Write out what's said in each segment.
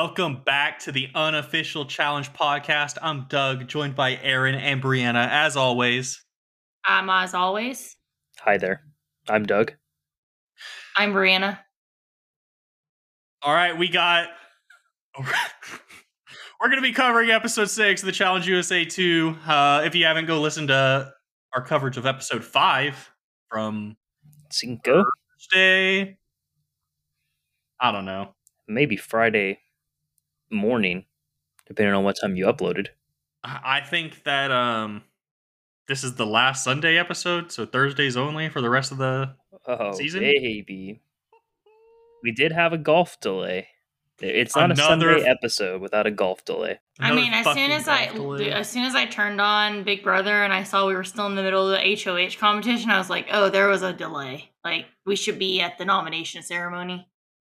Welcome back to the unofficial challenge podcast. I'm Doug, joined by Aren and Briana, as always. I'm as always. Hi there. I'm Doug. I'm Briana. All right, we got. We're going to be covering episode six of the Challenge USA 2. Uh, if you haven't, go listen to our coverage of episode five from Cinco. Thursday. I don't know. Maybe Friday morning, depending on what time you uploaded. I I think that um, this is the last Sunday episode, so Thursdays only for the rest of the. Oh, Season? baby. We did have a golf delay. It's not Another- a Sunday episode without a golf delay. I Another mean, as soon as I delay. as soon as I turned on Big Brother and I saw we were still in the middle of the HOH competition, I was like, "Oh, there was a delay. Like we should be at the nomination ceremony,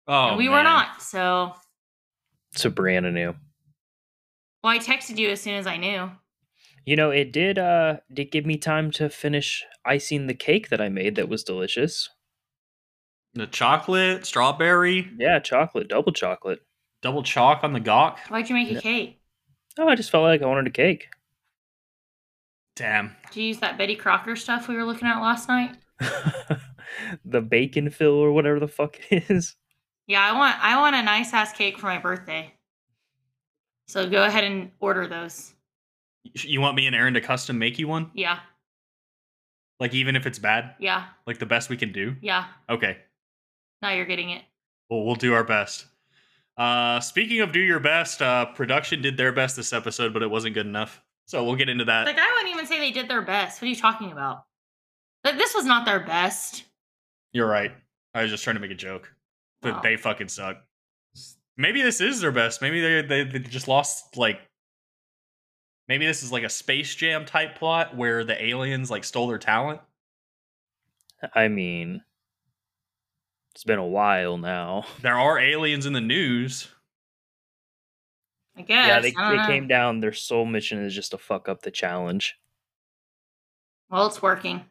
oh, and we were not." So, So Briana knew. well, I texted you as soon as I knew. You know, it did uh did give me time to finish icing the cake that I made that was delicious. The chocolate, strawberry, Yeah, chocolate, double chocolate. double chalk on the gawk. Why'd you make a Yeah. cake? Oh, I just felt like I wanted a cake. Damn. Did you use that Betty Crocker stuff we were looking at last night? the bacon fill or whatever the fuck it is. Yeah, I want I want a nice ass cake for my birthday. So go ahead and order those. You want me and Aaron to custom make you one? Yeah, Like, even if it's bad? yeah, Like, the best we can do? yeah. Okay. Now you're getting it. Well, we'll do our best. Uh, speaking of do your best, uh, production did their best this episode, but it wasn't good enough. So we'll get into that. Like I wouldn't even say they did their best. What are you talking about? Like this was not their best. You're right. I was just trying to make a joke. But Wow. they fucking suck. Maybe this is their best. Maybe they they they just lost like. Maybe this is like a Space Jam type plot where the aliens like stole their talent. I mean, it's been a while now. There are aliens in the news. I guess. yeah, they, they know. came down. Their sole mission is just to fuck up the challenge. Well, it's working.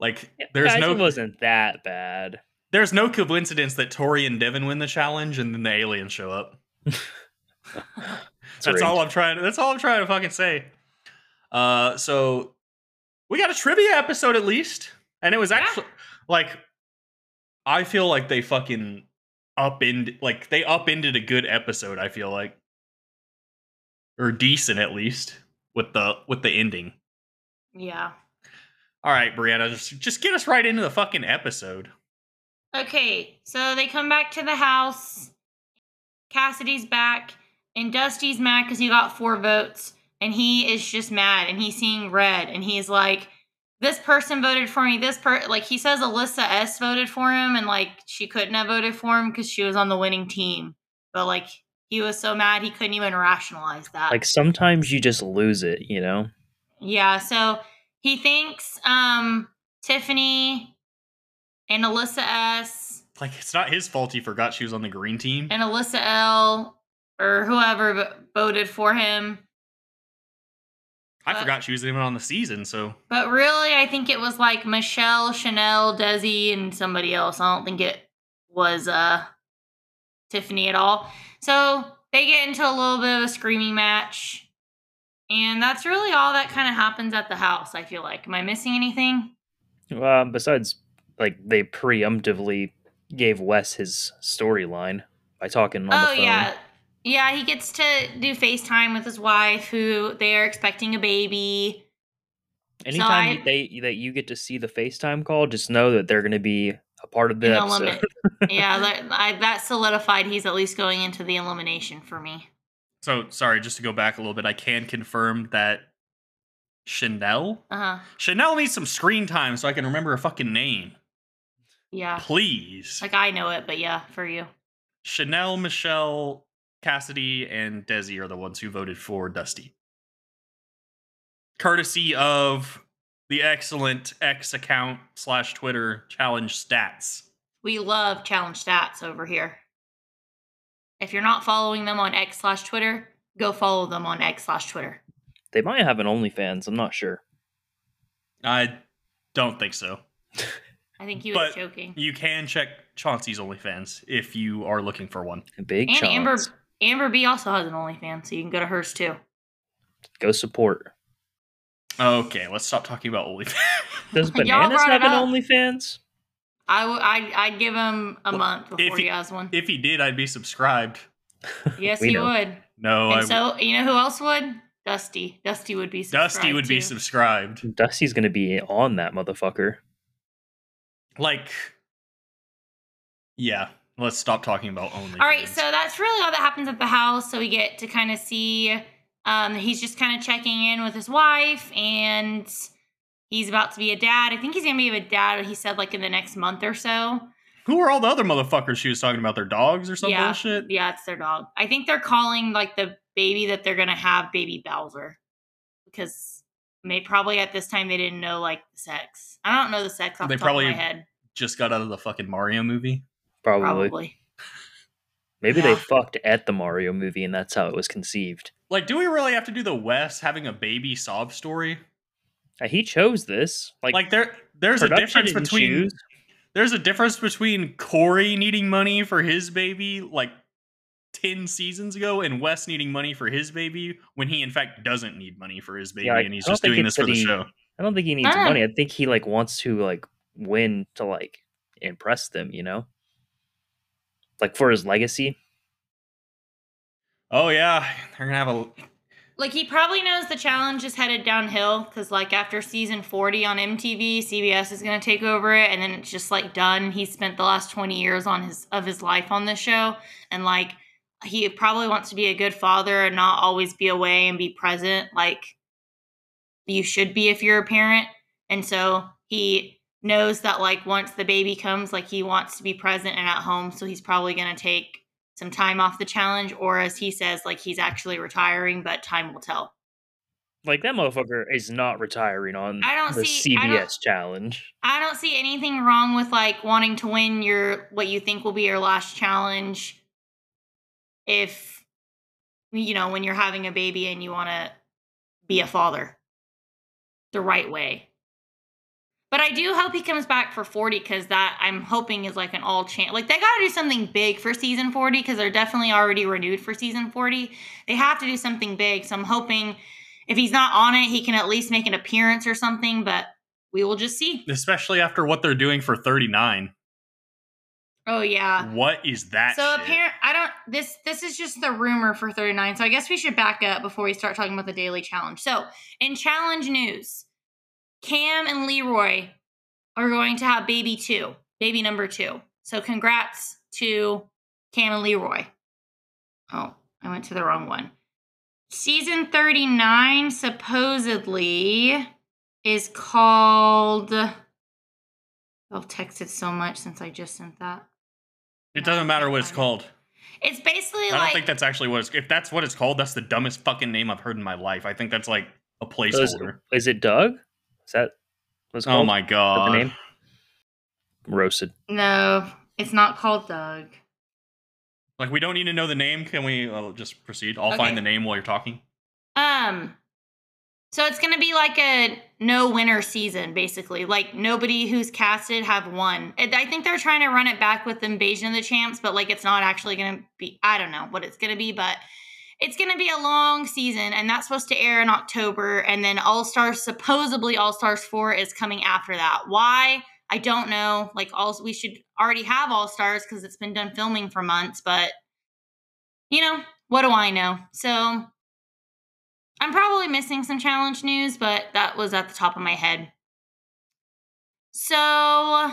Like there's Guys, no it wasn't that bad. There's no coincidence that Tori and Devin win the challenge and then the aliens show up. That's all I'm trying. That's all I'm trying to fucking say. Uh, so we got a trivia episode at least, and it was actually like I feel like they fucking upend like they upended a good episode. I feel like, or decent at least with the with the ending. Yeah. All right, Briana, just just get us right into the fucking episode. Okay, so they come back to the house. Cassidy's back, and Dusty's mad because he got four votes, and he is just mad, and he's seeing red, and he's like, "This person voted for me. This per like he says Alyssa S voted for him, and like she couldn't have voted for him because she was on the winning team, but like he was so mad he couldn't even rationalize that. Like sometimes you just lose it, you know. Yeah, so he thinks um Tiffany and Alyssa S Like it's not his fault he forgot she was on the green team. and Alyssa L or whoever voted for him. I but- forgot she was even on the season. So But really, I think it was like Michelle, Chanel, Desi, and somebody else. I don't think it was uh Tiffany at all. So they get into a little bit of a screaming match. And that's really all that kind of happens at the house, I feel like. Am I missing anything? Uh, besides, like they preemptively gave Wes his storyline by talking on the oh phone. yeah yeah he gets to do facetime with his wife who they are expecting a baby Anytime I- they that you get to see the FaceTime call, just know that they're going to be a part of the episode. element. yeah that, I, that solidified he's at least going into the elimination for me So sorry, just to go back a little bit, I can confirm that Chanel uh-huh Chanel needs some screen time so I can remember her fucking name. Yeah Please. like i know it but yeah for you Chanel, Michelle, Cassidy, and Desi are the ones who voted for Dusty. Courtesy of the excellent X account slash Twitter challenge stats. we love challenge stats over here if you're not following them on x slash twitter go follow them on x slash twitter They might have an OnlyFans. I'm not sure. I don't think so. I think he was But joking. You can check Chauncey's OnlyFans if you are looking for one. Big And Amber chance. Amber B also has an OnlyFans, so you can go to hers too. Go support. Okay, let's stop talking about OnlyFans. Does Bananas have an up. OnlyFans? I w- I'd, I'd give him a Well, month before if he he- has one. if he did, I'd be subscribed. yes, he know. would. No, and I, so you know who else would? Dusty. Dusty would be. Dusty would be subscribed. Dusty's gonna be on that motherfucker. Like, yeah. Let's stop talking about OnlyFans. All right, so that's really all that happens at the house. So we get to kind of see. Um, he's just kind of checking in with his wife, and he's about to be a dad. I think he's gonna be a dad. He said like in the next month or so. who are all the other motherfuckers she was talking about? Their dogs or some yeah, bullshit? yeah, it's their dog. I think they're calling like the baby that they're gonna have baby Bowser, because may probably at this time they didn't know like the sex. I don't know the sex off They the top probably- of my head. Just got out of the fucking Mario movie. Probably. Probably. Maybe Yeah. they fucked at the Mario movie and that's how it was conceived. Like, do we really have to do the Wes having a baby sob story? Uh, he chose this. Like, Like, there, there's a difference between choose. there's a difference between Cory needing money for his baby like 10 seasons ago and Wes needing money for his baby when he in fact doesn't need money for his baby Yeah, and he's just doing this for the he- show. I don't think he needs Ah. money. I think he like wants to like win to like impress them, you know? Like for his legacy. Oh yeah, they're gonna have a Like he probably knows the challenge is headed downhill because like after season 40 on MTV, CBS is gonna take over it and then it's just like done. He spent the last 20 years on his of his life on this show and like he probably wants to be a good father and not always be away and be present like you should be if you're a parent. And so he knows that like once the baby comes, like he wants to be present and at home. So he's probably gonna take some time off the challenge, or as he says, like he's actually retiring, but time will tell. Like that motherfucker is not retiring on I don't the see- I CBS don't- challenge. I don't see anything wrong with like wanting to win your what you think will be your last challenge if you know when you're having a baby and you want to be a father the right way. But I do hope he comes back for 40 because that I'm hoping is like an all chance. Like they got to do something big for season 40 because they're definitely already renewed for season 40. They have to do something big. So I'm hoping if he's not on it, he can at least make an appearance or something. But we will just see. especially after what they're doing for 39. Oh yeah. What is that? So apparent I don't this this is just the rumor for 39. So I guess we should back up before we start talking about the daily challenge. So in challenge news, Cam and Leroy are going to have baby two, baby number two. So congrats to Cam and Leroy. Oh, I went to the wrong one. Season 39 supposedly is called I've texted so much since I just sent that. It doesn't matter what it's called. It's basically I don't think that's actually what it's. If that's what it's called, that's the dumbest fucking name I've heard in my life. I think that's like a So is, placeholder. is it Doug? Is that what's Oh my god! the name? Roasted. No, it's not called Doug. Like we don't need to know the name. Can we uh, just proceed? I'll Okay. find the name while you're talking. Um, so it's gonna be like a no winner season, basically. Like nobody who's casted have won. I think they're trying to run it back with Invasion of the Champs, but like it's not actually gonna be. I don't know what it's gonna be, but it's gonna be a long season, and that's supposed to air in October. And then All Stars, supposedly All Stars Four, is coming after that. Why? I don't know. Like all we should already have All Stars because it's been done filming for months, but you know what do I know? So I'm probably missing some challenge news, but that was at the top of my head. So,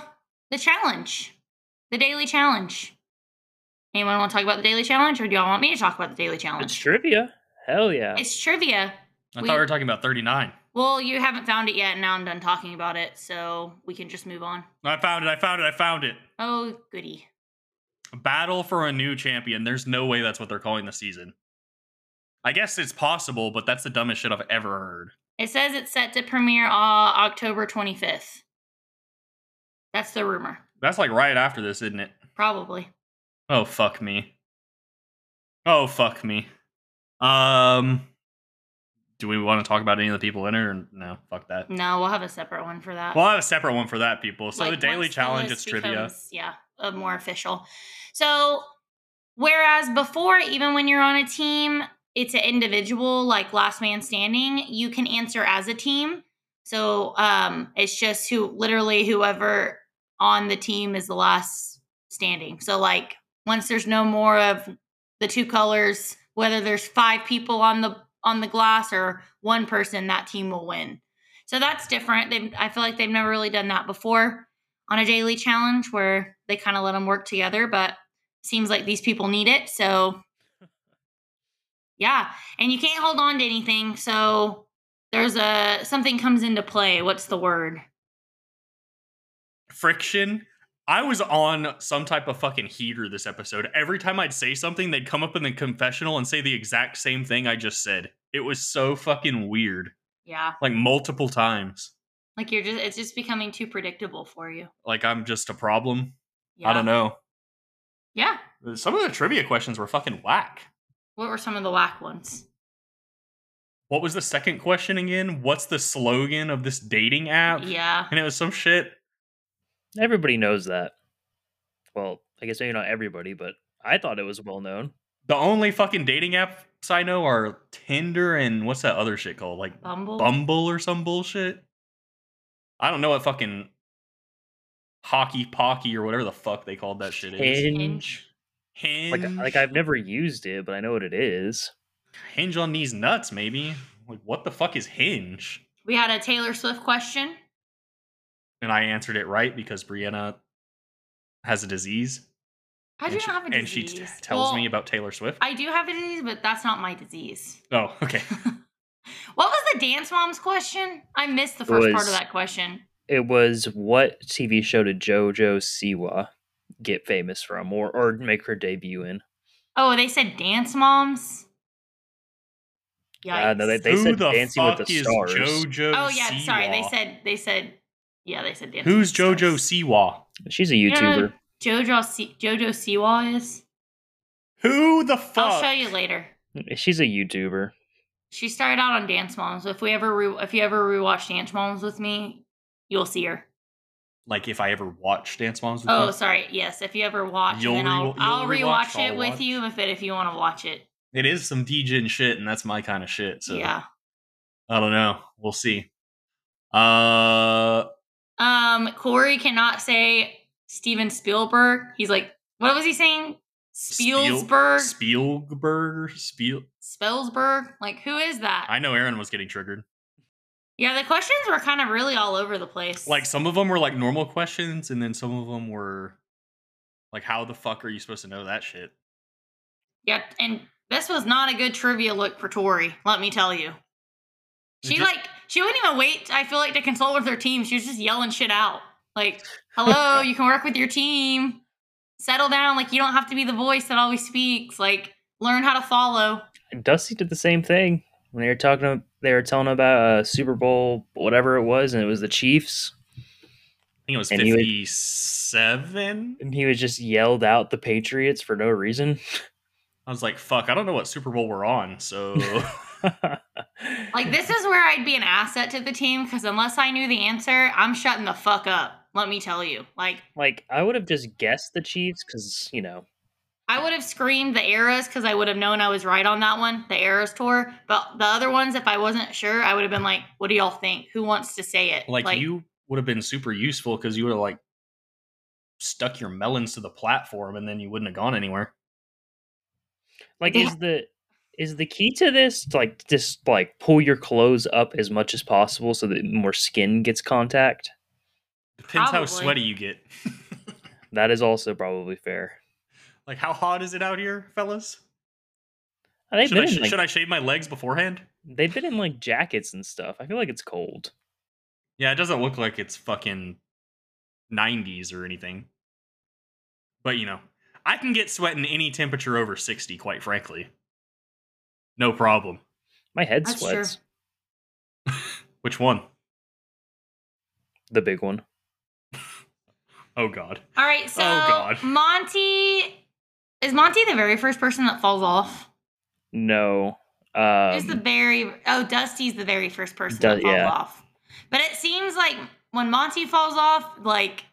the challenge, the daily challenge. Anyone want to talk about the daily challenge, or do y'all want me to talk about the daily challenge? It's trivia. Hell yeah. It's trivia. I We- thought we were talking about 39. Well, you haven't found it yet, and now I'm done talking about it, so we can just move on. I found it. I found it. I found it. Oh, goody. Battle for a new champion. There's no way that's what they're calling the season. I guess it's possible, but that's the dumbest shit I've ever heard. It says it's set to premiere uh, October 25th. That's the rumor. That's like right after this, isn't it? Probably. Oh fuck me. Oh fuck me. Um Do we want to talk about any of the people in it or no? Fuck that. No, we'll have a separate one for that. We'll have a separate one for that, people. So Like, the daily challenge, it's trivia. Yeah, more official. So, whereas before, even when you're on a team, it's an individual, like last man standing. You can answer as a team. So, um, it's just who literally whoever on the team is the last standing. So, like once there's no more of the two colors, whether there's five people on the on the glass or one person, that team will win. So that's different. They, I feel like they've never really done that before on a daily challenge where they kind of let them work together, but seems like these people need it. So yeah, and you can't hold on to anything. So there's a something comes into play. What's the word? Friction. I was on some type of fucking heater this episode. Every time I'd say something, they'd come up in the confessional and say the exact same thing I just said. It was so fucking weird. Yeah, Like multiple times. like you're just it's just becoming too predictable for you. Like I'm just a problem. Yeah. I don't know. Yeah. Some of the trivia questions were fucking whack. What were some of the whack ones? What was the second question again? What's the slogan of this dating app? Yeah. And it was some shit. Everybody knows that. Well, I guess maybe not everybody, but I thought it was well known. The only fucking dating apps I know are Tinder and what's that other shit called? Like Bumble. Bumble or some bullshit. I don't know what fucking hockey pocky or whatever the fuck they called that shit is. Hinge. Hinge. Like, like I've never used it, but I know what it is. Hinge on these nuts, maybe. Like what the fuck is Hinge? We had a Taylor Swift question. And I answered it right because Briana has a disease. I do and she, not have a disease. and she t- tells Well, me about Taylor Swift. I do have a disease, but that's not my disease. oh, okay. What was the Dance Moms question? I missed the first part of that question. It was what TV show did JoJo Siwa get famous from, or or make her debut in? Oh, they said Dance Moms. Uh, no, they- they Who said the Dancing with the is Stars. JoJo oh yeah, sorry. They said they said yeah. They said Dancing Who's with JoJo Stars. Siwa? She's a You know YouTuber. JoJo C- JoJo Siwa is. Who the fuck? I'll show you later. She's a YouTuber. She started out on Dance Moms. If we ever re- if you ever rewatch Dance Moms with me, you'll see her. Like if I ever watch Dance Moms with Oh, you? sorry. Yes, if you ever watch, You'll then re- I'll, you'll I'll rewatch, rewatch it I'll with watch. you if it if you want to watch it. It is some DJ shit, and that's my kind of shit. So Yeah. I don't know. We'll see. Uh, Um, Cory cannot say Steven Spielberg. He's like, what was he saying? Spielberg, Spielberg, Spiel. Spellsberg. Like, who is that? I know Aren was getting triggered. Yeah, the questions were kind of really all over the place. Like some of them were like normal questions, and then some of them were like, "How the fuck are you supposed to know that shit?" yeah, and this was not a good trivia look for Tori. Let me tell you. She Just- like she wouldn't even wait. I feel like to consult with her team. She was just yelling shit out. Like, hello, you can work with your team. Settle down. Like, you don't have to be the voice that always speaks. Like, learn how to follow. Dusty did the same thing when they were talking. They were telling about uh, Super Bowl, whatever it was, and it was the Chiefs, I think it was And he would- fifty-seven. and he was just yelled out the Patriots for no reason. I was like, "Fuck, I don't know what Super Bowl we're on." So Like, this is where I'd be an asset to the team because unless I knew the answer, I'm shutting the fuck up. Let me tell you. Like, like I would have just guessed the Chiefs because you know I would have screamed the eras because I would have known I was right on that one, the eras tour. But the other ones, if I wasn't sure, I would have been like, "What do y'all think? Who wants to say it?" like, you would have been super useful because you would have like stuck your melons to the platform, and then you wouldn't have gone anywhere. like They- is the is the key to this to, like just like pull your clothes up as much as possible so that more skin gets contact. Depends how sweaty you get. That is also probably fair. Like, how hot is it out here, fellas? Uh, should I, been sh- in, like, should I shave my legs beforehand? they've been in like jackets and stuff. I feel like it's cold. Yeah, it doesn't look like it's fucking 90s or anything. But, you know, I can get sweat in any temperature over 60, quite frankly. No problem. My head That's sweats. Which one? The big one. Oh, God. All right, oh, so Oh, God. Monte is Monte the very first person that falls off? No. Um, Who's the very oh Dusty's the very first person that falls yeah. off. But it seems like when Monte falls off, like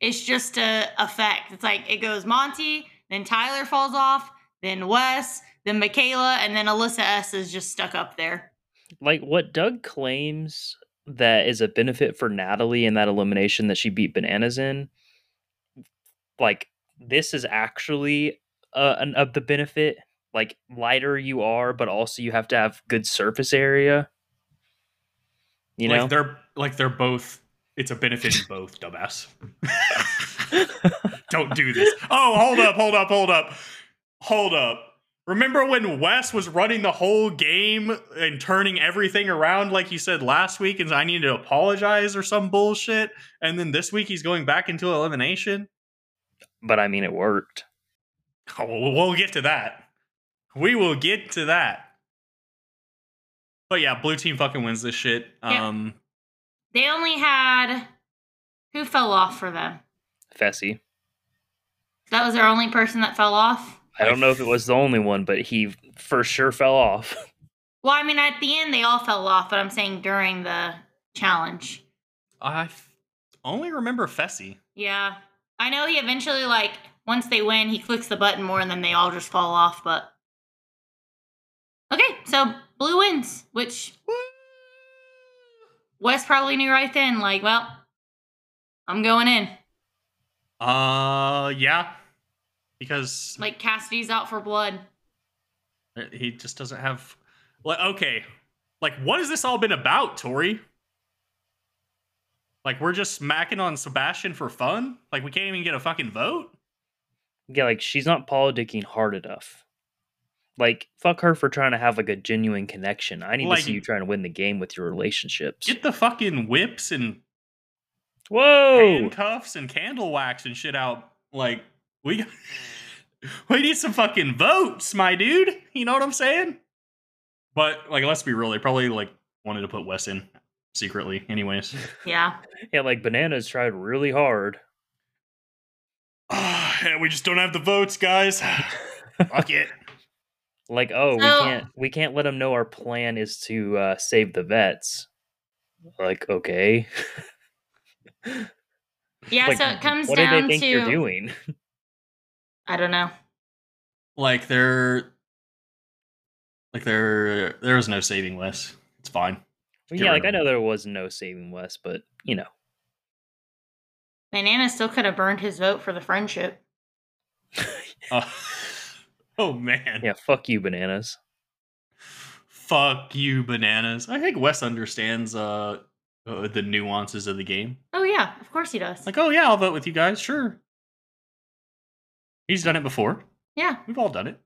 it's just a effect. It's like it goes Monte, then Tyler falls off, then Wes, then Michaela, and then Alyssa S is just stuck up there. like what Doug claims that is a benefit for Natalie in that elimination that she beat Bananas in. Like this is actually uh, an of the benefit. Like lighter you are, but also you have to have good surface area. You know, like they're like they're both. It's a benefit in both, dumbass. Don't do this. Oh, hold up, hold up, hold up, hold up. Remember when Wes was running the whole game and turning everything around like he said last week, and I needed to apologize or some bullshit, and then this week he's going back into elimination. but I mean it worked. Oh, we'll we'll get to that. We will get to that. But yeah, blue team fucking wins this shit. Yeah. Um, They only had who fell off for them. Fessy. That was their only person that fell off. I don't know if it was the only one, but he for sure fell off. Well, I mean, at the end they all fell off, but I'm saying during the challenge. I f- only remember Fessy. Yeah. I know he eventually, like, once they win, he clicks the button more and then they all just fall off, but. Okay, so blue wins, which Wes probably knew right then, like, well, I'm going in. Uh, yeah, because Like, Cassidy's out for blood. he just doesn't have. Like, okay, like what has this all been about, Tori? Like we're just smacking on Sebastian for fun? Like we can't even get a fucking vote? Yeah, like she's not politicking hard enough. Like fuck her for trying to have like a genuine connection. I need Like- to see you trying to win the game with your relationships. Get the fucking whips and Whoa! handcuffs and candle wax and shit out. Like we we need some fucking votes, my dude. You know what I'm saying? But like, let's be real. They probably like wanted to put Wes in secretly, anyways. Yeah. Yeah, like bananas tried really hard. Yeah, we just don't have the votes, guys. Fuck it. Like, oh, So- we can't we can't let them know our plan is to uh, save the vets. Like, okay. Yeah, Like, so it comes what do down they think to. you're doing? I don't know. Like there, like there, there was no saving Wes. It's fine. Get yeah, like I know there was no saving Wes, but you know, Banana still could have burned his vote for the friendship. Uh, oh man. yeah, fuck you, bananas. Fuck you, bananas. I think Wes understands uh, uh the nuances of the game. Oh, yeah, of course he does. Like, oh yeah, I'll vote with you guys. Sure. He's done it before. yeah. We've all done it.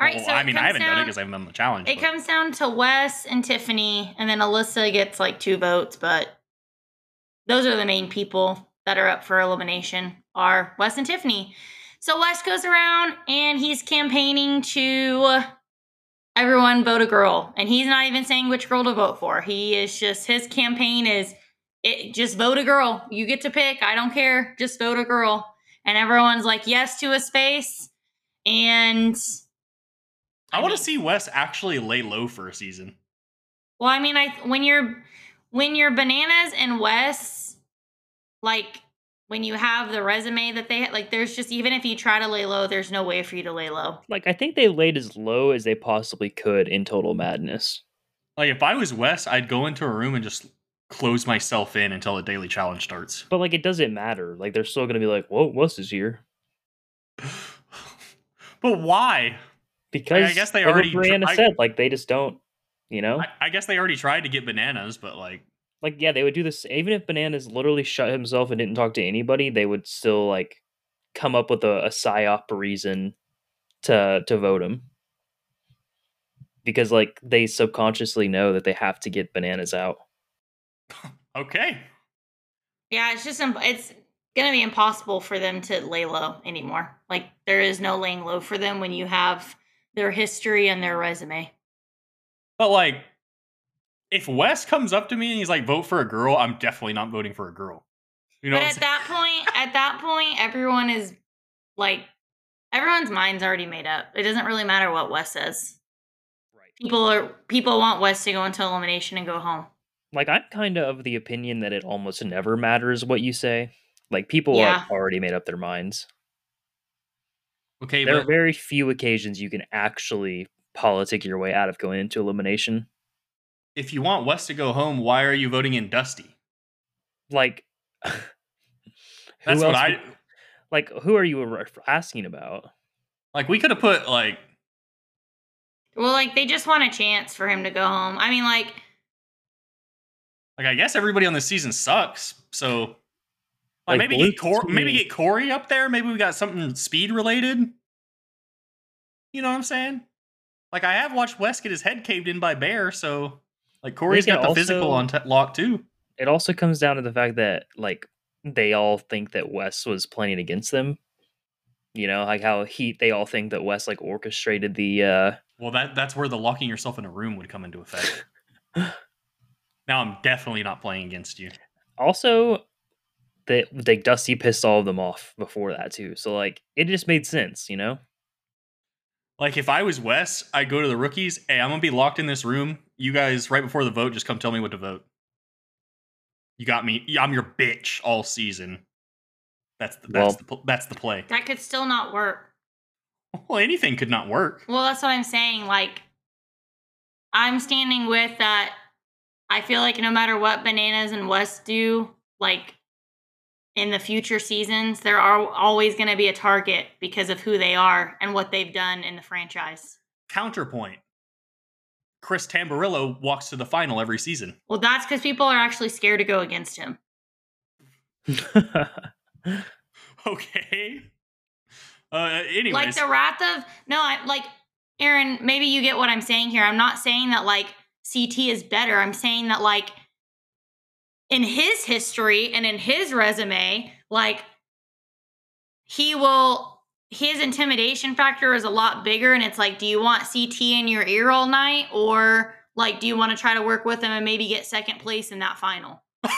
All right, Well, so I mean, I haven't done it because I haven't done the challenge. It but- comes down to Wes and Tiffany, and then Alyssa gets like two votes, but those are the main people that are up for elimination are Wes and Tiffany. So Wes goes around and he's campaigning to everyone vote a girl, and he's not even saying which girl to vote for. He is just his campaign is it just vote a girl. You get to pick. I don't care. Just vote a girl. And everyone's like yes to his face. And I I want to see Wes actually lay low for a season. Well, I mean, I when you're when you're bananas and Wes, like when you have the resume that they like, there's just even if you try to lay low, there's no way for you to lay low. Like I think they laid as low as they possibly could in Total Madness. Like, if I was Wes, I'd go into a room and just close myself in until the daily challenge starts. But like it doesn't matter. Like they're still gonna be like, "Whoa, Wes is here," but why? because I guess they like already tr- Briana I- said, like they just don't, you know. I, I guess they already tried to get bananas, but like, like yeah, they would do this even if Bananas literally shut himself and didn't talk to anybody, they would still like come up with a, a psyop reason to to vote him. Because like they subconsciously know that they have to get Bananas out. okay. Yeah, it's just imp- it's gonna be impossible for them to lay low anymore. Like there is no laying low for them when you have their history and their resume. But like, if Wes comes up to me and he's like, vote for a girl, I'm definitely not voting for a girl. You know but at saying? that point, at that point, everyone is like, everyone's mind's already made up. It doesn't really matter what Wes says. Right. people are people want Wes to go into elimination and go home. Like I'm kind of of the opinion that it almost never matters what you say. Like people Yeah. are already made up their minds. Okay, There are very few occasions you can actually politic your way out of going into elimination. If you want Wes to go home, why are you voting in Dusty? Like, who That's what I would- like. Who are you asking about? like. We could have put like Well, like they just want a chance for him to go home. I mean, like like I guess everybody on this season sucks. So like, Like, maybe Blue get Cor- team- maybe get Cory up there. Maybe we got something speed related. You know what I'm saying? Like I have watched Wes get his head caved in by Bear, so like Corey's got the physical on t- lock too. It also comes down to the fact that like they all think that Wes was playing against them. You know, like how he they all think that Wes like orchestrated the uh Well, that that's where the locking yourself in a room would come into effect. now I'm definitely not playing against you. also that like Dusty pissed all of them off before that too. So like it just made sense, you know? Like if I was Wes, I'd go to the rookies. Hey, I'm gonna be locked in this room. You guys, right before the vote, just come tell me what to vote. You got me. I'm your bitch all season. That's the, that's Well- the that's the play. that could still not work. Well, anything could not work. Well, that's what I'm saying. Like, I'm standing with that. I feel like no matter what Bananas and Wes do, like in the future seasons, there are always going to be a target because of who they are and what they've done in the franchise. Counterpoint. Chris Tamburello walks to the final every season. Well, that's because people are actually scared to go against him. Okay. Uh, anyways, Like the wrath of no, I like Aren. Maybe you get what I'm saying here. I'm not saying that like CT is better. I'm saying that like in his history and in his resume, like he will his intimidation factor is a lot bigger and it's like do you want CT in your ear all night or like do you want to try to work with him and maybe get second place in that final?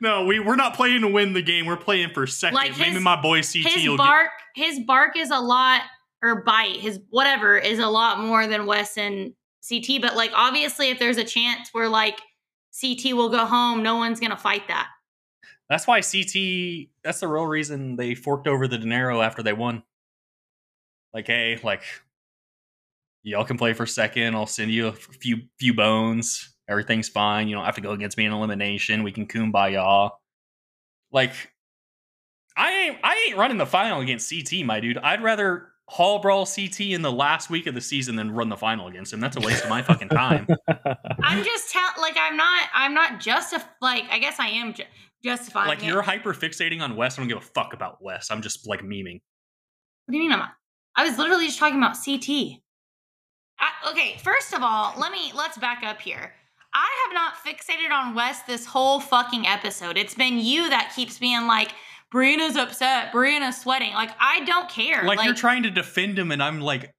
no, we we're not playing to win the game. We're playing for second. Like Maybe his- my boy CT his bark his bark is a lot or bite his whatever is a lot more than Wes and CT but like obviously if there's a chance where like CT will go home no one's gonna fight that That's why CT. That's the real reason they forked over the dinero after they won. Like, hey, like, y'all can play for second. I'll send you a few few bones. Everything's fine. You don't have to go against me in elimination. We can kumbaya. Y'all. Like, I ain't I ain't running the final against CT, my dude. I'd rather hall brawl CT in the last week of the season than run the final against him. That's a waste of my fucking time. I'm just tell like I'm not I'm not justif like I guess I am ju- justifying like, it. you're hyper fixating on Wes. I don't give a fuck about Wes. I'm just like memeing. What do you mean I'm not? I was literally just talking about CT. I, okay, first of all, let me let's back up here. I have not fixated on Wes this whole fucking episode. It's been you that keeps being like, Briana's upset, Briana's sweating. Like I don't care. like, you're trying to defend him, and I'm like,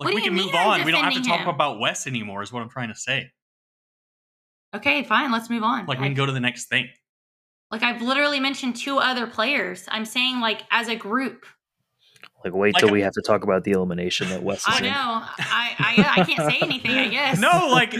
like we can move on. We don't have to talk him? about Wes anymore. Is what I'm trying to say. Okay, fine. Let's move on. Like we can go to the next thing. like I've literally mentioned two other players. I'm saying like as a group. like wait Like till a- we have to talk about the elimination that Wes is I in. know. I I, I can't say anything. I guess. No, like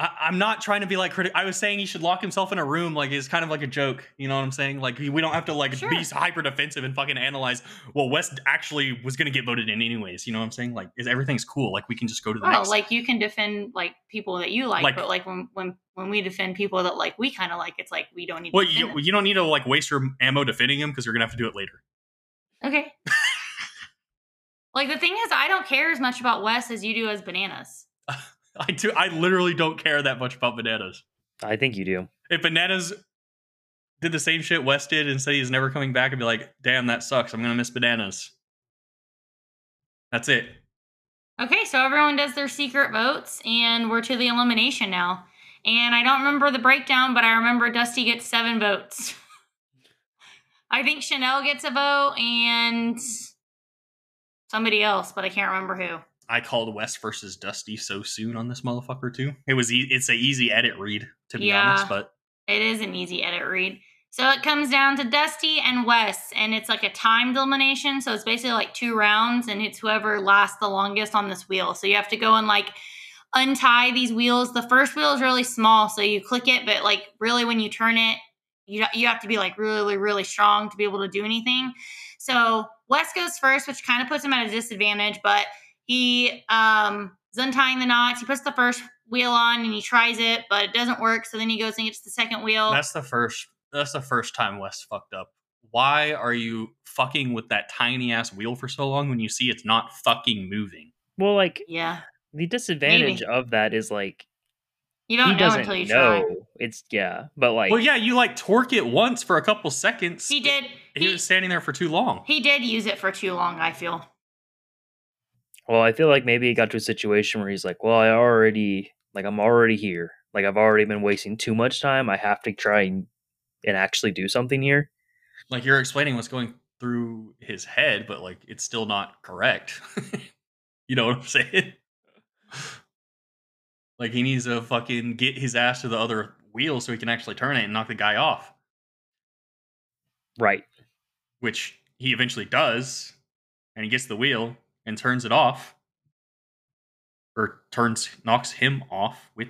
I, I'm not trying to be like critical. I was saying he should lock himself in a room. Like it's kind of like a joke. You know what I'm saying? Like we don't have to like be Sure. hyper defensive and fucking analyze. Well, Wes actually was gonna get voted in anyways. You know what I'm saying? Like is everything's cool. Like we can just go to the Well, next. like you can defend like people that you like, Like- but like when when when we defend people that like we kind of like, it's like we don't need. well, to you, you don't need to like waste your ammo defending him because you're gonna have to do it later. Okay. like the thing is, I don't care as much about Wes as you do as bananas. I do. I literally don't care that much about bananas. I think you do. if bananas did the same shit Wes did and said he's never coming back, I'd be like, damn, that sucks. I'm gonna miss bananas. That's it. Okay, so everyone does their secret votes, and we're to the elimination now. And I don't remember the breakdown, but I remember Dusty gets seven votes. I think Chanel gets a vote and somebody else, but I can't remember who. I called Wes versus Dusty so soon on this motherfucker too. It was e- it's a easy edit read to be Yeah. honest, but It is an easy edit read. So it comes down to Dusty and Wes, and it's like a timed elimination. So it's basically like two rounds, and it's whoever lasts the longest on this wheel. So you have to go and like untie these wheels. The first wheel is really small, so you click it, but like really when you turn it, you you have to be like really really strong to be able to do anything. So Wes goes first, which kind of puts him at a disadvantage, but he um is untying the knots. He puts the first wheel on and he tries it, but it doesn't work. So then he goes and gets the second wheel. That's the first. That's the first time Wes fucked up. Why are you fucking with that tiny ass wheel for so long when you see it's not fucking moving? Well, like yeah, the disadvantage of that is like you don't he know doesn't until you know. try. It's yeah, but like Well, yeah, you like torque it once for a couple seconds. He did. He, He, was standing there for too long. he did use it for too long. I feel. Well, I feel like maybe he got to a situation where he's like, "Well, I already like I'm already here. Like I've already been wasting too much time. I have to try and and actually do something here." Like you're explaining what's going through his head, but like it's still not correct. you know what I'm saying? like he needs to fucking get his ass to the other wheel so he can actually turn it and knock the guy off, Right. which he eventually does, and he gets the wheel and turns it off, or turns knocks him off with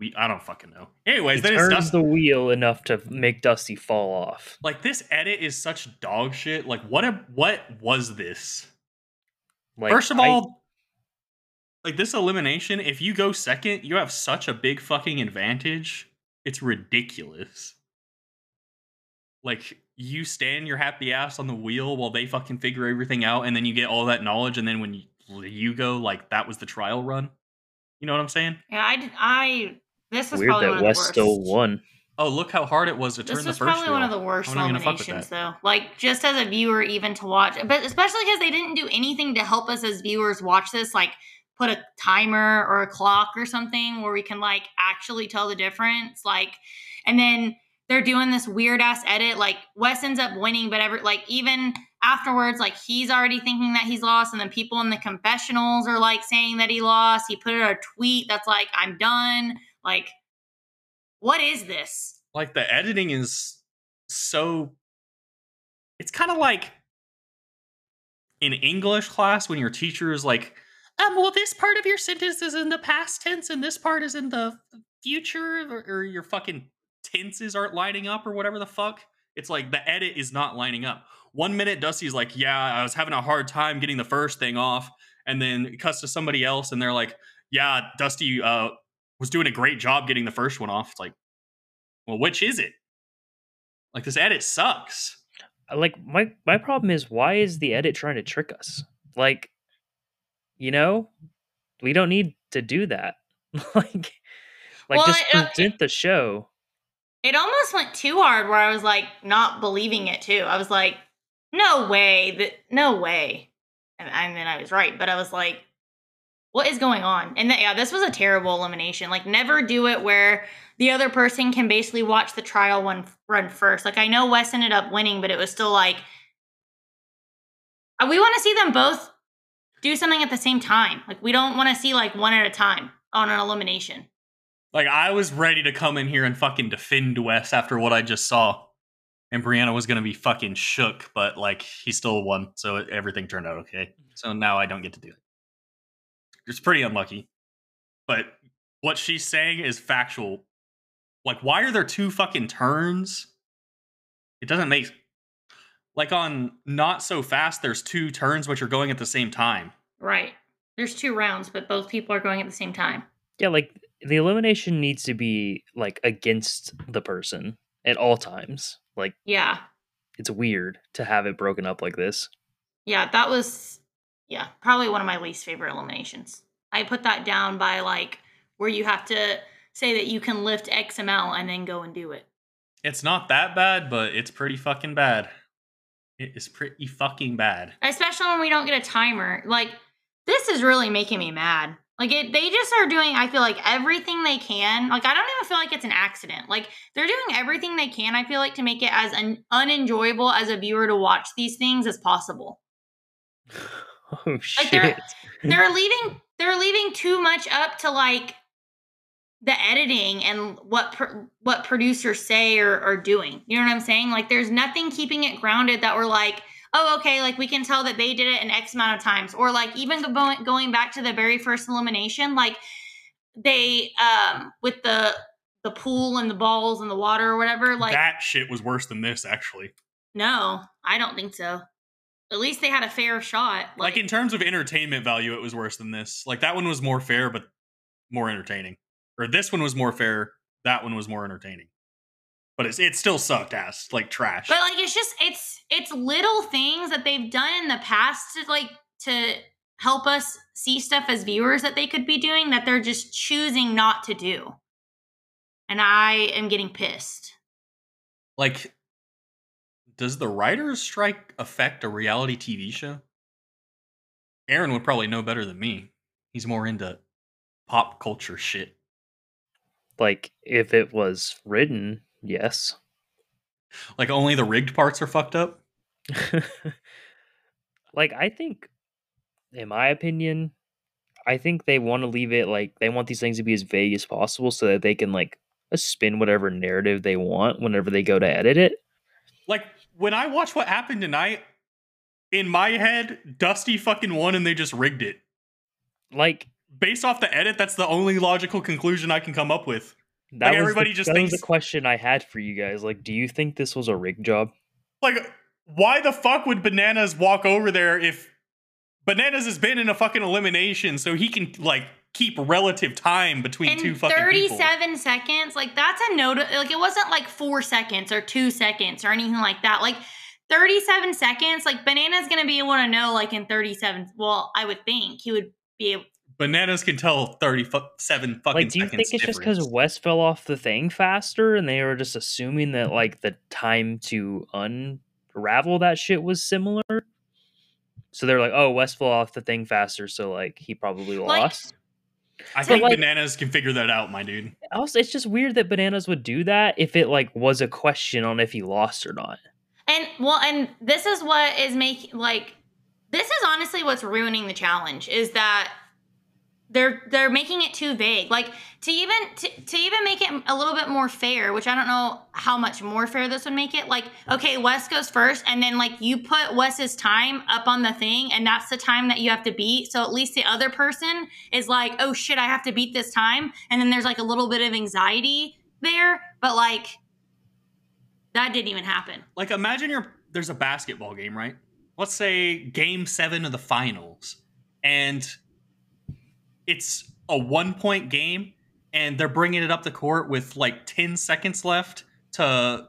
we I don't fucking know. Anyways, then it's turns Dusty. the wheel enough to make Dusty fall off. like this edit is such dog shit. Like what a, what was this? Like First of I- all, like this elimination, if you go second, you have such a big fucking advantage. It's ridiculous. Like you stand your happy ass on the wheel while they fucking figure everything out, and then you get all that knowledge, and then when you, you go, like that was the trial run. You know what I'm saying? Yeah, I did. I this is weird probably one that of the Wes worst. still won. Oh, look how hard it was to turn This the was first probably one of the worst I'm not gonna fuck with eliminations, that. though. Like just as a viewer, even to watch, but especially because they didn't do anything to help us as viewers watch this, like put a timer or a clock or something where we can like actually tell the difference. Like, and then they're doing this weird ass edit. Like Wes ends up winning, but every like even afterwards, like he's already thinking that he's lost, and then people in the confessionals are like saying that he lost. He put out a tweet that's like, "I'm done." Like, what is this? like the editing is so it's kind of like in english class when your teacher is like um well this part of your sentence is in the past tense and this part is in the future or, or your fucking tenses aren't lining up or whatever the fuck it's like the edit is not lining up one minute dusty's like yeah i was having a hard time getting the first thing off and then it cuts to somebody else and they're like yeah dusty uh was doing a great job getting the first one off it's like well, which is it? Like this edit sucks. Like my my problem is why is the edit trying to trick us? Like, you know, we don't need to do that. like, like Well, just it- uh, present the show. It almost went too hard where I was like not believing it too. I was like, no way, that no way. And, and then I was right, but I was like, what is going on? And th- yeah, this was a terrible elimination. Like, never do it where the other person can basically watch the trial one run first. Like, I know Wes ended up winning, but it was still like, we want to see them both do something at the same time. Like, we don't want to see like one at a time on an elimination. Like I was ready to come in here and fucking defend Wes after what I just saw. And Briana was gonna be fucking shook, but like he still won, so everything turned out okay. So now I don't get to do it. It's pretty unlucky. But what she's saying is factual. Like, why are there two fucking turns? It doesn't make like on not so fast, there's two turns which are going at the same time. Right. There's two rounds, but both people are going at the same time. Yeah, like the elimination needs to be like against the person at all times. Like Yeah. it's weird to have it broken up like this. Yeah, that was yeah, probably one of my least favorite eliminations. I put that down by like where you have to say that you can lift X amount and then go and do it. It's not that bad, but it's pretty fucking bad. It is pretty fucking bad. Especially when we don't get a timer. Like this is really making me mad. Like it they just are doing I feel like everything they can. Like I don't even feel like it's an accident. Like they're doing everything they can I feel like to make it as un- unenjoyable as a viewer to watch these things as possible. Oh Like, they're- shit. they're leaving they're leaving too much up to like the editing and what pro- what producers say or are doing. You know what I'm saying? Like there's nothing keeping it grounded that we're like, oh, okay, like we can tell that they did it in X amount of times, or like even going back to the very first elimination, like they um with the the pool and the balls and the water or whatever, like that shit was worse than this, actually. no, I don't think so. At least they had a fair shot. Like, in terms of entertainment value, it was worse than this. Like that one was more fair, but more entertaining. Or this one was more fair. That one was more entertaining. But it's it still sucked ass, like trash. But like it's just it's it's little things that they've done in the past to like to help us see stuff as viewers that they could be doing that they're just choosing not to do. And I am getting pissed. like, does the writers' strike affect a reality TV show? Aren would probably know better than me. He's more into pop culture shit. Like if it was written, yes. Like only the rigged parts are fucked up. like I think in my opinion, I think they want to leave it like they want these things to be as vague as possible so that they can like uh, spin whatever narrative they want whenever they go to edit it. Like when I watch what happened tonight, in my head, Dusty fucking won and they just rigged it. Like Based off the edit, that's the only logical conclusion I can come up with. That Like, was everybody the, just that was the question I had for you guys. Like, do you think this was a rig job? Like, why the fuck would Bananas walk over there if Bananas has been in a fucking elimination so he can like keep relative time between two In fucking people? 37 seconds, like that's a note like it wasn't like 4 seconds or 2 seconds or anything like that. Like 37 seconds, like Banana's going to be able to know like in 37 well, I would think he would be able Bananas can tell 37 fucking Like, do you think seconds it's just because difference. Wes fell off the thing faster and they were just assuming that like the time to unravel that shit was similar? So they're like, oh, Wes fell off the thing faster, so like he probably Like- lost. I but, think like- Bananas can figure that out, my dude. Also, it's just weird that Bananas would do that if it like was a question on if he lost or not. And well, and this is what is making like this is honestly what's ruining the challenge is that they're they're making it too vague. Like to even to, to even make it a little bit more fair, which I don't know how much more fair this would make it. Like, okay, Wes goes first, and then like you put Wes's time up on the thing, and that's the time that you have to beat. So at least the other person is like, oh shit, I have to beat this time, and then there's like a little bit of anxiety there, but like that didn't even happen. Like imagine you're there's a basketball game, right? Let's say game 7 of the finals and it's a one point game and they're bringing it up the court with like 10 seconds left to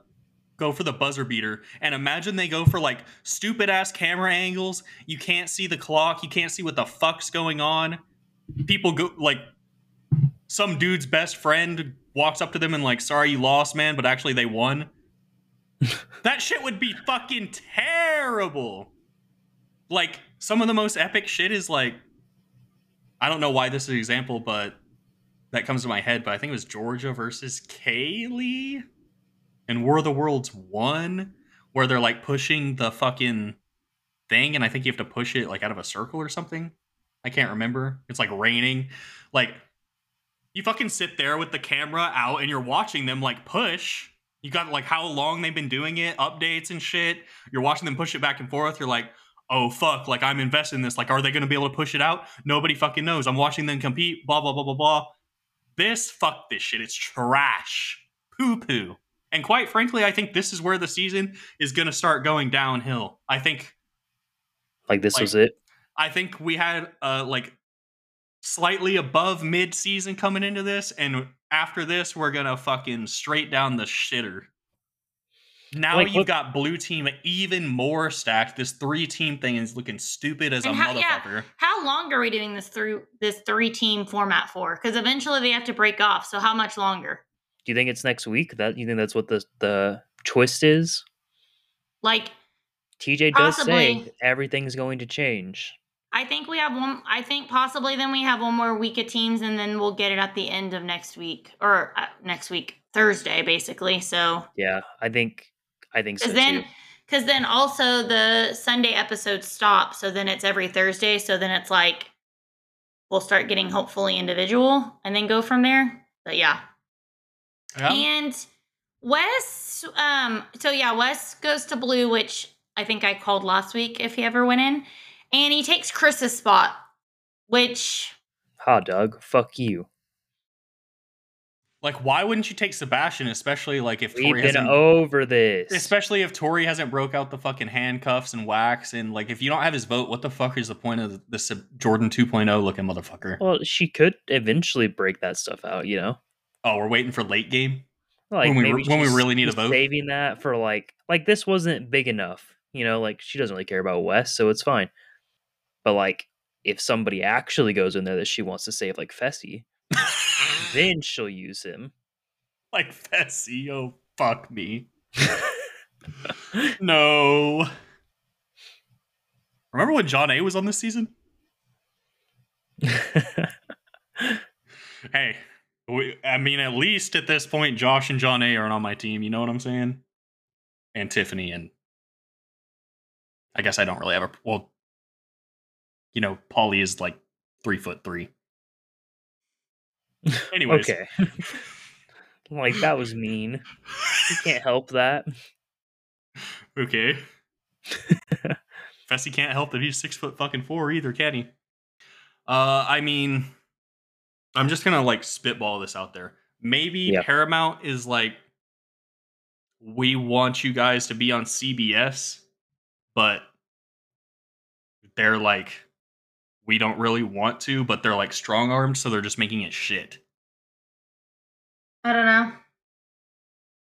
go for the buzzer beater. And imagine they go for like stupid ass camera angles. You can't see the clock. You can't see what the fuck's going on. People go like some dude's best friend walks up to them and like sorry you lost man but actually they won. That shit would be fucking terrible. Like some of the most epic shit is like I don't know why this is an example, but that comes to my head. But I think it was Georgia versus Kaylee and War of the Worlds one, where they're like pushing the fucking thing, and I think you have to push it like out of a circle or something. I can't remember. It's like raining. Like you fucking sit there with the camera out and you're watching them like push. You got like how long they've been doing it, updates and shit. You're watching them push it back and forth. You're like, oh fuck, like I'm invested in this. Like, are they gonna be able to push it out? Nobody fucking knows. I'm watching them compete, blah, blah, blah, blah, blah. This fuck this shit. It's trash. Poo poo. And quite frankly, I think this is where the season is gonna start going downhill. I think Like this Like- was it. I think we had uh like slightly above mid season coming into this, and after this, we're gonna fucking straight down the shitter. Now Like, you've what- got blue team even more stacked. This three team thing is looking stupid as a And how- yeah. motherfucker. How long are we doing this through this three team format for? Because eventually they have to break off. So how much longer? Do you think it's next week? That you think that's what the the twist is? Like TJ does say everything's going to change. I think we have one. I think possibly then we have one more week of teams, and then we'll get it at the end of next week or uh, next week Thursday, basically. So Yeah, I think I think so because then too. because then also the Sunday episodes stop, so then it's every Thursday. So then it's like we'll start getting hopefully individual, and then go from there. But yeah. Yeah. And Wes, um, so yeah, Wes goes to blue, which I think I called last week if he ever went in. And he takes Chris's spot, which Ha, Doug. Fuck you. Like, why wouldn't you take Sebastian, especially like if We've Tori been hasn't, over this. especially if Tori hasn't broke out the fucking handcuffs and wax, and like if you don't have his vote, what the fuck is the point of this Jordan 2.0 looking motherfucker? well, she could eventually break that stuff out, you know? Oh, we're waiting for late game. Like When we re- when we really need a vote? Saving that for like like this wasn't big enough. You know, like she doesn't really care about Wes, so it's fine. But like if somebody actually goes in there that she wants to save, like Fessy, then she'll use him. like Fessy, oh fuck me. No. Remember when Jonna was on this season? Hey, we, I mean, at least at this point, Josh and Jonna aren't on my team. You know what I'm saying? And Tiffany and I guess I don't really have a well. You know, Polly is like three foot three. Anyways, okay. like that was mean. You can't help that. okay. Fessy can't help that he's six foot fucking four either, can he? Uh, I mean, I'm just gonna like spitball this out there. Maybe Yeah. Paramount is like, we want you guys to be on CBS, but they're like, we don't really want to, but they're like strong armed, so they're just making it shit. I don't know.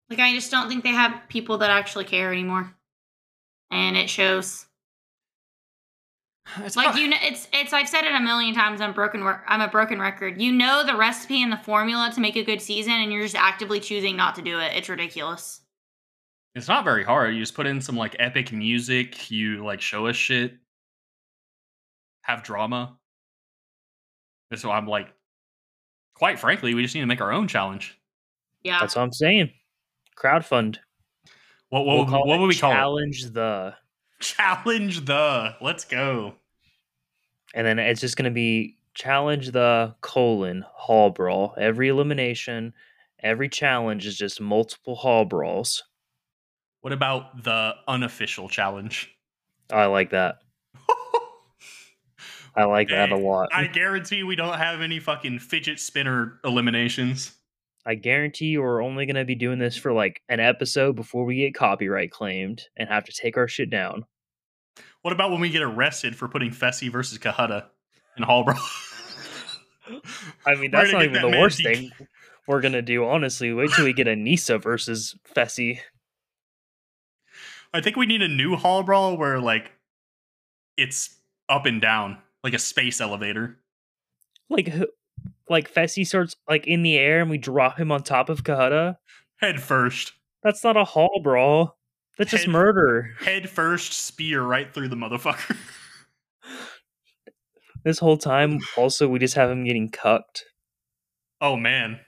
Like I just don't think they have people that actually care anymore. And it shows. It's Like not- you know it's it's I've said it a million times I'm broken I'm a broken record. You know the recipe and the formula to make a good season and you're just actively choosing not to do it. It's ridiculous. It's not very hard. You just put in some like epic music. You like show us shit. Have drama. And so I'm like, quite frankly, we just need to make our own challenge. Yeah. That's what I'm saying. Crowdfund. What what, We'll would- what would we call it? challenge the Challenge the. Let's go. and then it's just gonna be challenge the colon hall brawl. Every elimination, every challenge is just multiple hall brawls. What about the unofficial challenge? I like that. I like that a lot. I guarantee we don't have any fucking fidget spinner eliminations. I guarantee you we're only gonna be doing this for like an episode before we get copyright claimed and have to take our shit down. What about when we get arrested for putting Fessy versus Cohutta in Hall Brawl? I mean, that's not even that the worst thing we're gonna do. Honestly, wait till we get a Nisa versus Fessy. I think we need a new Hall Brawl where like it's up and down, like a space elevator. Like, like Fessy starts like in the air and we drop him on top of Cohutta. Head first. That's not a hall brawl. That's just murder. Head first spear right through the motherfucker. This whole time, also, we just have him getting cucked. oh man.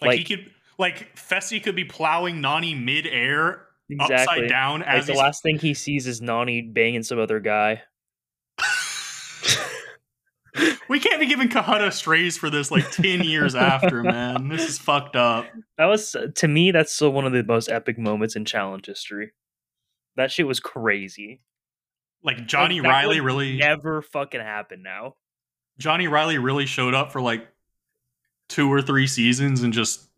Like, he could like Fessy could be plowing Nany mid-air Exactly. upside down Like as the last thing he sees is Nany banging some other guy. We can't be giving Cohutta strays for this like 10 years after, man. This is fucked up. That was to me. That's still one of the most epic moments in challenge history. That shit was crazy. Like Johnny Like, Riley really never fucking happened now. Johnny Reilly really showed up for like two or three seasons and just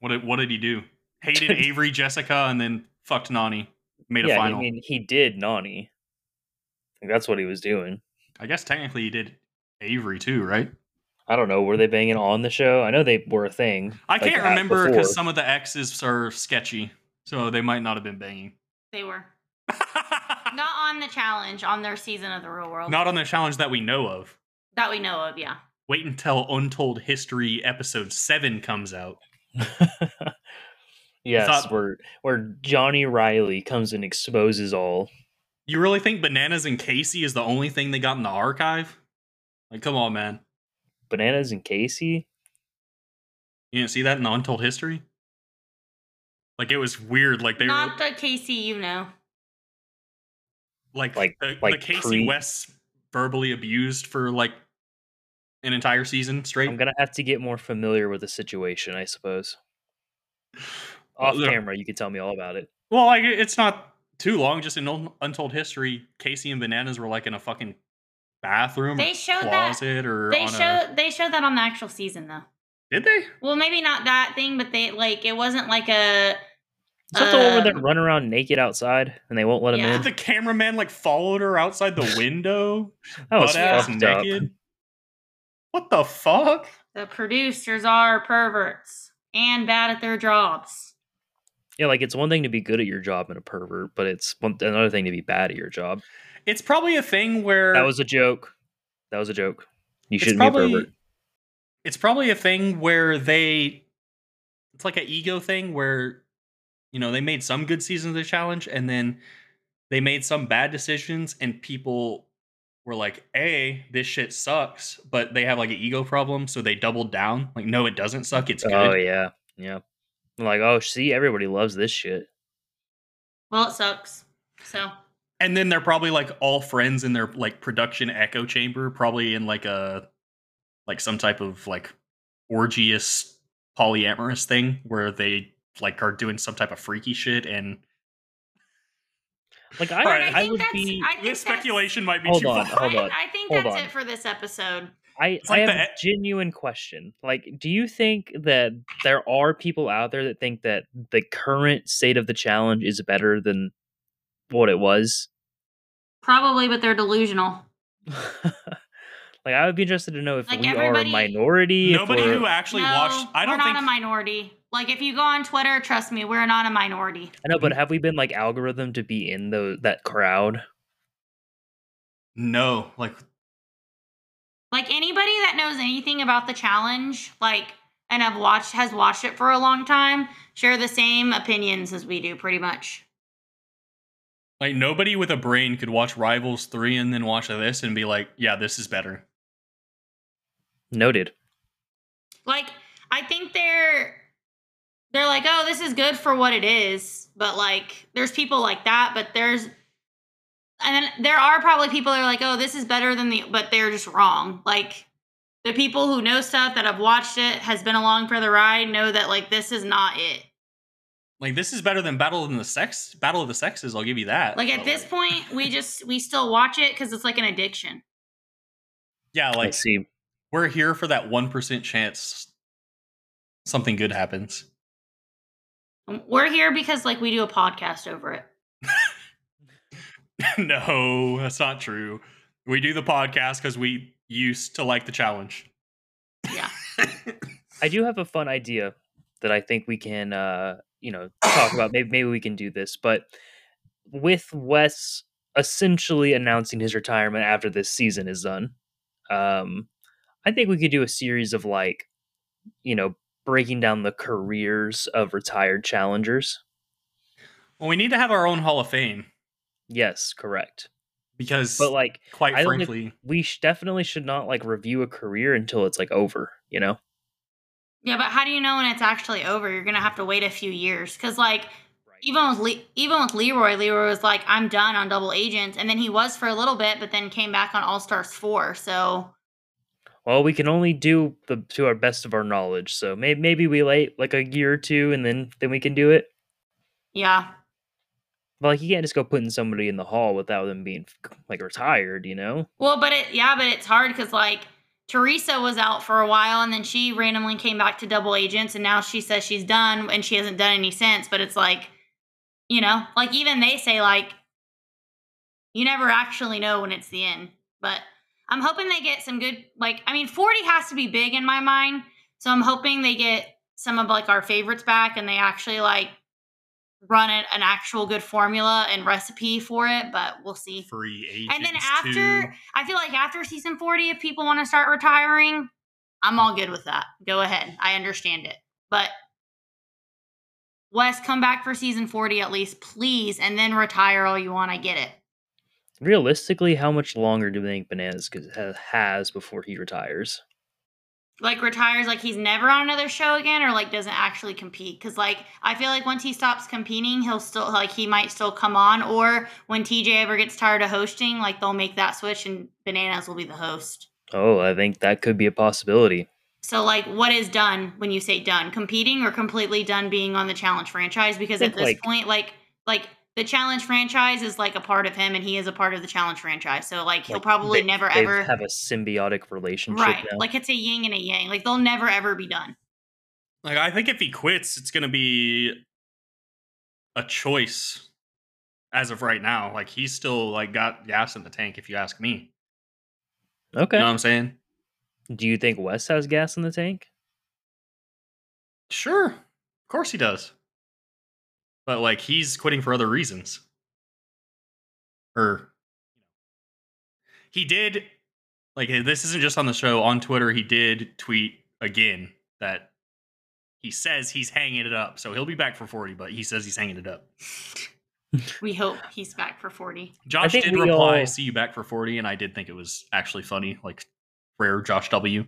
what did what did he do? Hated Avery, Jessica, and then fucked Nany. Made a yeah, final. I mean, he did Nany. That's what he was doing. I guess technically he did Avery too, right? I don't know. Were they banging on the show? I know they were a thing. I like, can't remember because some of the exes are sketchy, so they might not have been banging. They were. Not on the challenge, on their season of the real world. not on the challenge that we know of. that we know of, yeah. Wait until Untold History episode seven comes out. yes, thought- where where Johnny Reilly comes and exposes all. You really think Bananas and Casey is the only thing they got in the archive? Like, come on, man. Bananas and Casey. You didn't see that in the Untold History? Like it was weird. Like they Not were the Casey you know. like like- the, like the Casey pre- Wes verbally abused for like an entire season straight. I'm gonna have to get more familiar with the situation, I suppose. Off camera, you can tell me all about it. Well, like it's not too long. Just in untold history, Casey and Bananas were like in a fucking bathroom, They or showed that- closet, or They on show a. they showed that on the actual season though. Did they? Well, maybe not that thing, but they like it wasn't like a Is that the one where they're Um, around naked outside and they won't let him Yeah. in? The cameraman like followed her outside the window, That was butt ass fucked up. naked. What the fuck? the producers are perverts and bad at their jobs. Yeah, like it's one thing to be good at your job and a pervert, but it's one, another thing to be bad at your job. It's probably a thing where That was a joke. That was a joke. You shouldn't be a probably pervert. it's probably a thing where they it's like an ego thing where you know they made some good seasons of the challenge and then they made some bad decisions and people were like a this shit sucks but they have like an ego problem so they doubled down like no it doesn't suck it's oh, good Oh yeah, yeah. I'm like, oh, see, everybody loves this shit. Well, it sucks. So and then they're probably like all friends in their like production echo chamber probably in like a like some type of like orgious polyamorous thing where they like are doing some type of freaky shit and Like I, All right, I, I think would that's- be. I think this that's- speculation might be Hold too on, far. hold I, on, I think hold that's on. it for this episode. I, like I have the- a genuine question. Like, do you think that there are people out there that think that the current state of the challenge is better than what it was? Probably, but they're delusional. like, I would be interested to know if Like, we are a minority. Nobody we're- who actually no, watched. I don't we're not a minority. Like if you go on Twitter, trust me, we're not a minority. I know, but have we been like algorithm to be in the that crowd? no, like Like anybody that knows anything about the challenge, like and have watched has watched it for a long time, share the same opinions as we do, pretty much. like nobody with a brain could watch Rivals three and then watch this and be like, yeah, this is better. Noted. Like I think they're they're like, oh, this is good for what it is, but like there's people like that, but there's and then there are probably people that are like, oh, this is better than the but they're just wrong. Like the people who know stuff that have watched it, has been along for the ride, know that like this is not it. Like this is better than Battle of the Sex. Battle of the Sexes. I'll give you that. Like at this like, point, we just we still watch it because it's like an addiction. yeah, like Let's see. we're here for that one percent chance something good happens. Um, we're here because like we do a podcast over it. no, that's not true. We do the podcast because we used to like the challenge. Yeah. I do have a fun idea that I think we can, uh, you know, talk about. Maybe maybe we can do this, but with Wes essentially announcing his retirement after this season is done, um, I think we could do a series of like, you know, breaking down the careers of retired challengers. well, we need to have our own Hall of Fame Yes, correct. because, But like, quite I frankly, we sh- definitely should not like review a career until it's like over. You know. Yeah, but how do you know when it's actually over? You're gonna have to wait a few years because, like, even with Le- even with Leroy, Leroy was like, "I'm done on Double Agents," and then he was for a little bit, but then came back on All Stars four. So Well, we can only do the to our best of our knowledge. So maybe maybe we wait like a year or two, and then then we can do it. yeah, But like you can't just go putting somebody in the hall without them being like retired, you know? well, but it yeah, but it's hard because like Teresa was out for a while, and then she randomly came back to Double Agents, and now she says she's done, and she hasn't done any since. But it's like, you know, like even they say like, you never actually know when it's the end, but. I'm hoping they get some good like I mean 40 has to be big in my mind. So I'm hoping they get some of like our favorites back and they actually like run it, an actual good formula and recipe for it, but we'll see. free agents. And then after too. I feel like after season 40 if people want to start retiring, I'm all good with that. Go ahead. I understand it. But Wes, come back for season 40 at least, please, and then retire all you want. I get it. Realistically, how much longer do we think Bananas has before he retires? Like retires like he's never on another show again or like doesn't actually compete because like i feel like once he stops competing he'll still like he might still come on or when tj ever gets tired of hosting like they'll make that switch and bananas will be the host Oh, I think that could be a possibility. So, like, what is done when you say done? Competing or completely done being on the challenge franchise? Because at this like- point, like, like the challenge franchise is like a part of him, and he is a part of the challenge franchise. So, like, he'll Like, probably they- never they ever have a symbiotic relationship right. now. Like, it's a yin and a yang. Like, they'll never ever be done. Like I think if he quits, it's gonna be a choice as of right now. Like he's still like got gas in the tank, if you ask me. okay. You know what I'm saying? Do you think Wes has gas in the tank? Sure. Of course he does. But like he's quitting for other reasons. Or he did like this isn't just on the show, on Twitter he did tweet again that he says he's hanging it up. So he'll be back for 40, but he says he's hanging it up. We hope he's back for 40. Josh did we reply, all- "See you back for 40," and I did think it was actually funny, like rare Josh W.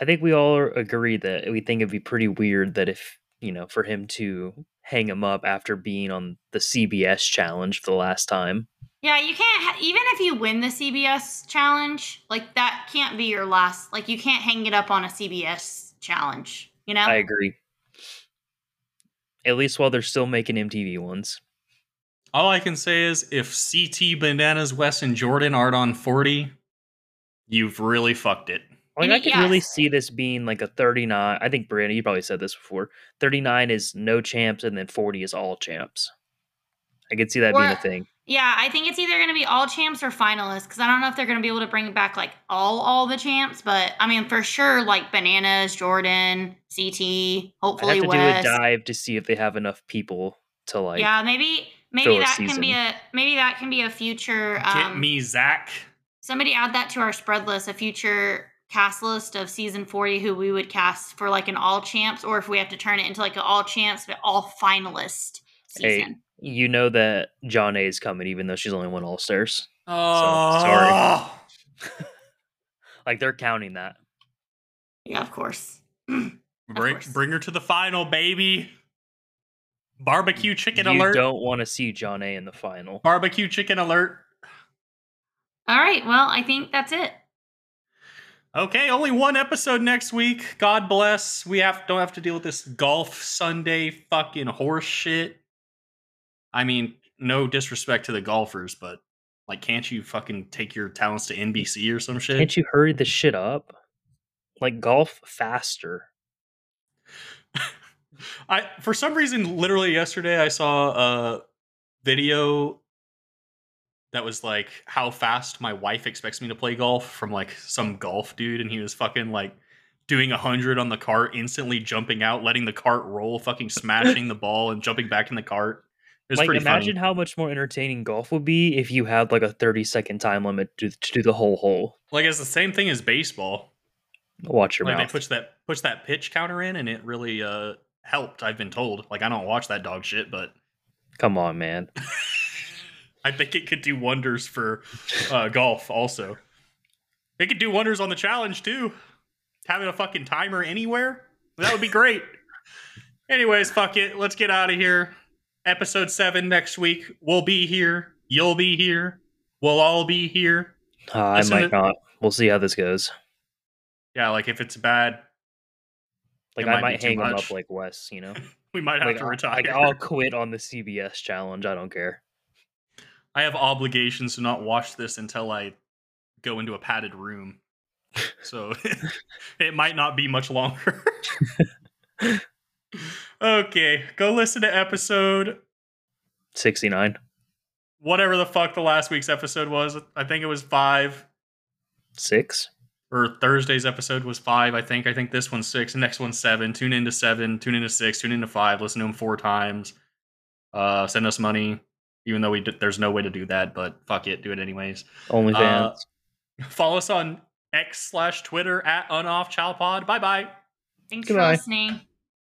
I think we all agree that we think it'd be pretty weird that if, you know, for him to hang him up after being on the CBS challenge for the last time. Yeah, you can't, ha- even if you win the CBS challenge, like, that can't be your last. Like, you can't hang it up on a CBS challenge, you know? I agree. At least while they're still making MTV ones. All I can say is, if CT, Bananas, Wes, and Jordan aren't on 40, you've really fucked it. Like And I it- could really see this being like a 39. I think Briana, you probably said this before. 39 is no champs and then 40 is all champs. I could see that being a thing. Yeah, I think it's either going to be all champs or finalists because I don't know if they're going to be able to bring back like all all the champs, but I mean for sure like bananas, Jordan, CT, I hopefully have to Wes. do a dive to see if they have enough people to like yeah, maybe maybe fill a that can be a maybe that can be a future. Get Um, me Zach. somebody add that to our spread list, a future cast list of season forty who we would cast for like an all champs, or if we have to turn it into like an all champs but all finalist Hey, season. you know that Jonna is coming even though she's only won all stars. Oh, sorry. Like they're counting that. Yeah, of course. Bring, course. bring her to the final, baby. Barbecue chicken you alert. don't want to see Jonna in the final. Barbecue chicken alert. All right, well, I think that's it. Okay, only one episode next week. God bless. We have don't have to deal with this golf Sunday fucking horse shit. I mean, no disrespect to the golfers, but like, can't you fucking take your talents to NBC or some shit? Can't you hurry this shit up? Like golf faster. I for some reason, literally yesterday, I saw a video that was like how fast my wife expects me to play golf from like some golf dude, and he was fucking like doing a hundred on the cart, instantly jumping out, letting the cart roll, fucking smashing the ball, and jumping back in the cart. It was like imagine funny. how much more entertaining golf would be if you had like a 30 second time limit to, to do the whole hole. Like it's the same thing as baseball. Watch your Like they mouth. push that push that pitch counter in, and it really uh helped. I've been told. Like I don't watch that dog shit, but Come on, man. I think it could do wonders for uh, golf. Also, it could do wonders on the challenge too. Having a fucking timer anywhere that would be great. Anyways, fuck it. Let's get out of here. Episode seven next week. We'll be here. You'll be here. We'll all be here. Uh, I might to- not. We'll see how this goes. Yeah, like if it's bad, Like I might might hang him up like Wes, you know. we might have like, to retire. like I'll quit on the CBS challenge. I don't care. I have obligations to not watch this until I go into a padded room. So it might not be much longer. okay, go listen to episode 69. whatever the fuck the last week's episode was. I think it was 5 Six. or Thursday's episode was 5, I think. I think this one's 6, the next one's 7. Tune into 7, tune into 6, tune into 5, listen to them 4 times. Uh send us money even though we d- there's no way to do that, but fuck it, do it anyways. OnlyFans. Uh, Follow us on X slash Twitter at UnOffChallPod. Bye bye. Thanks Goodbye. for listening.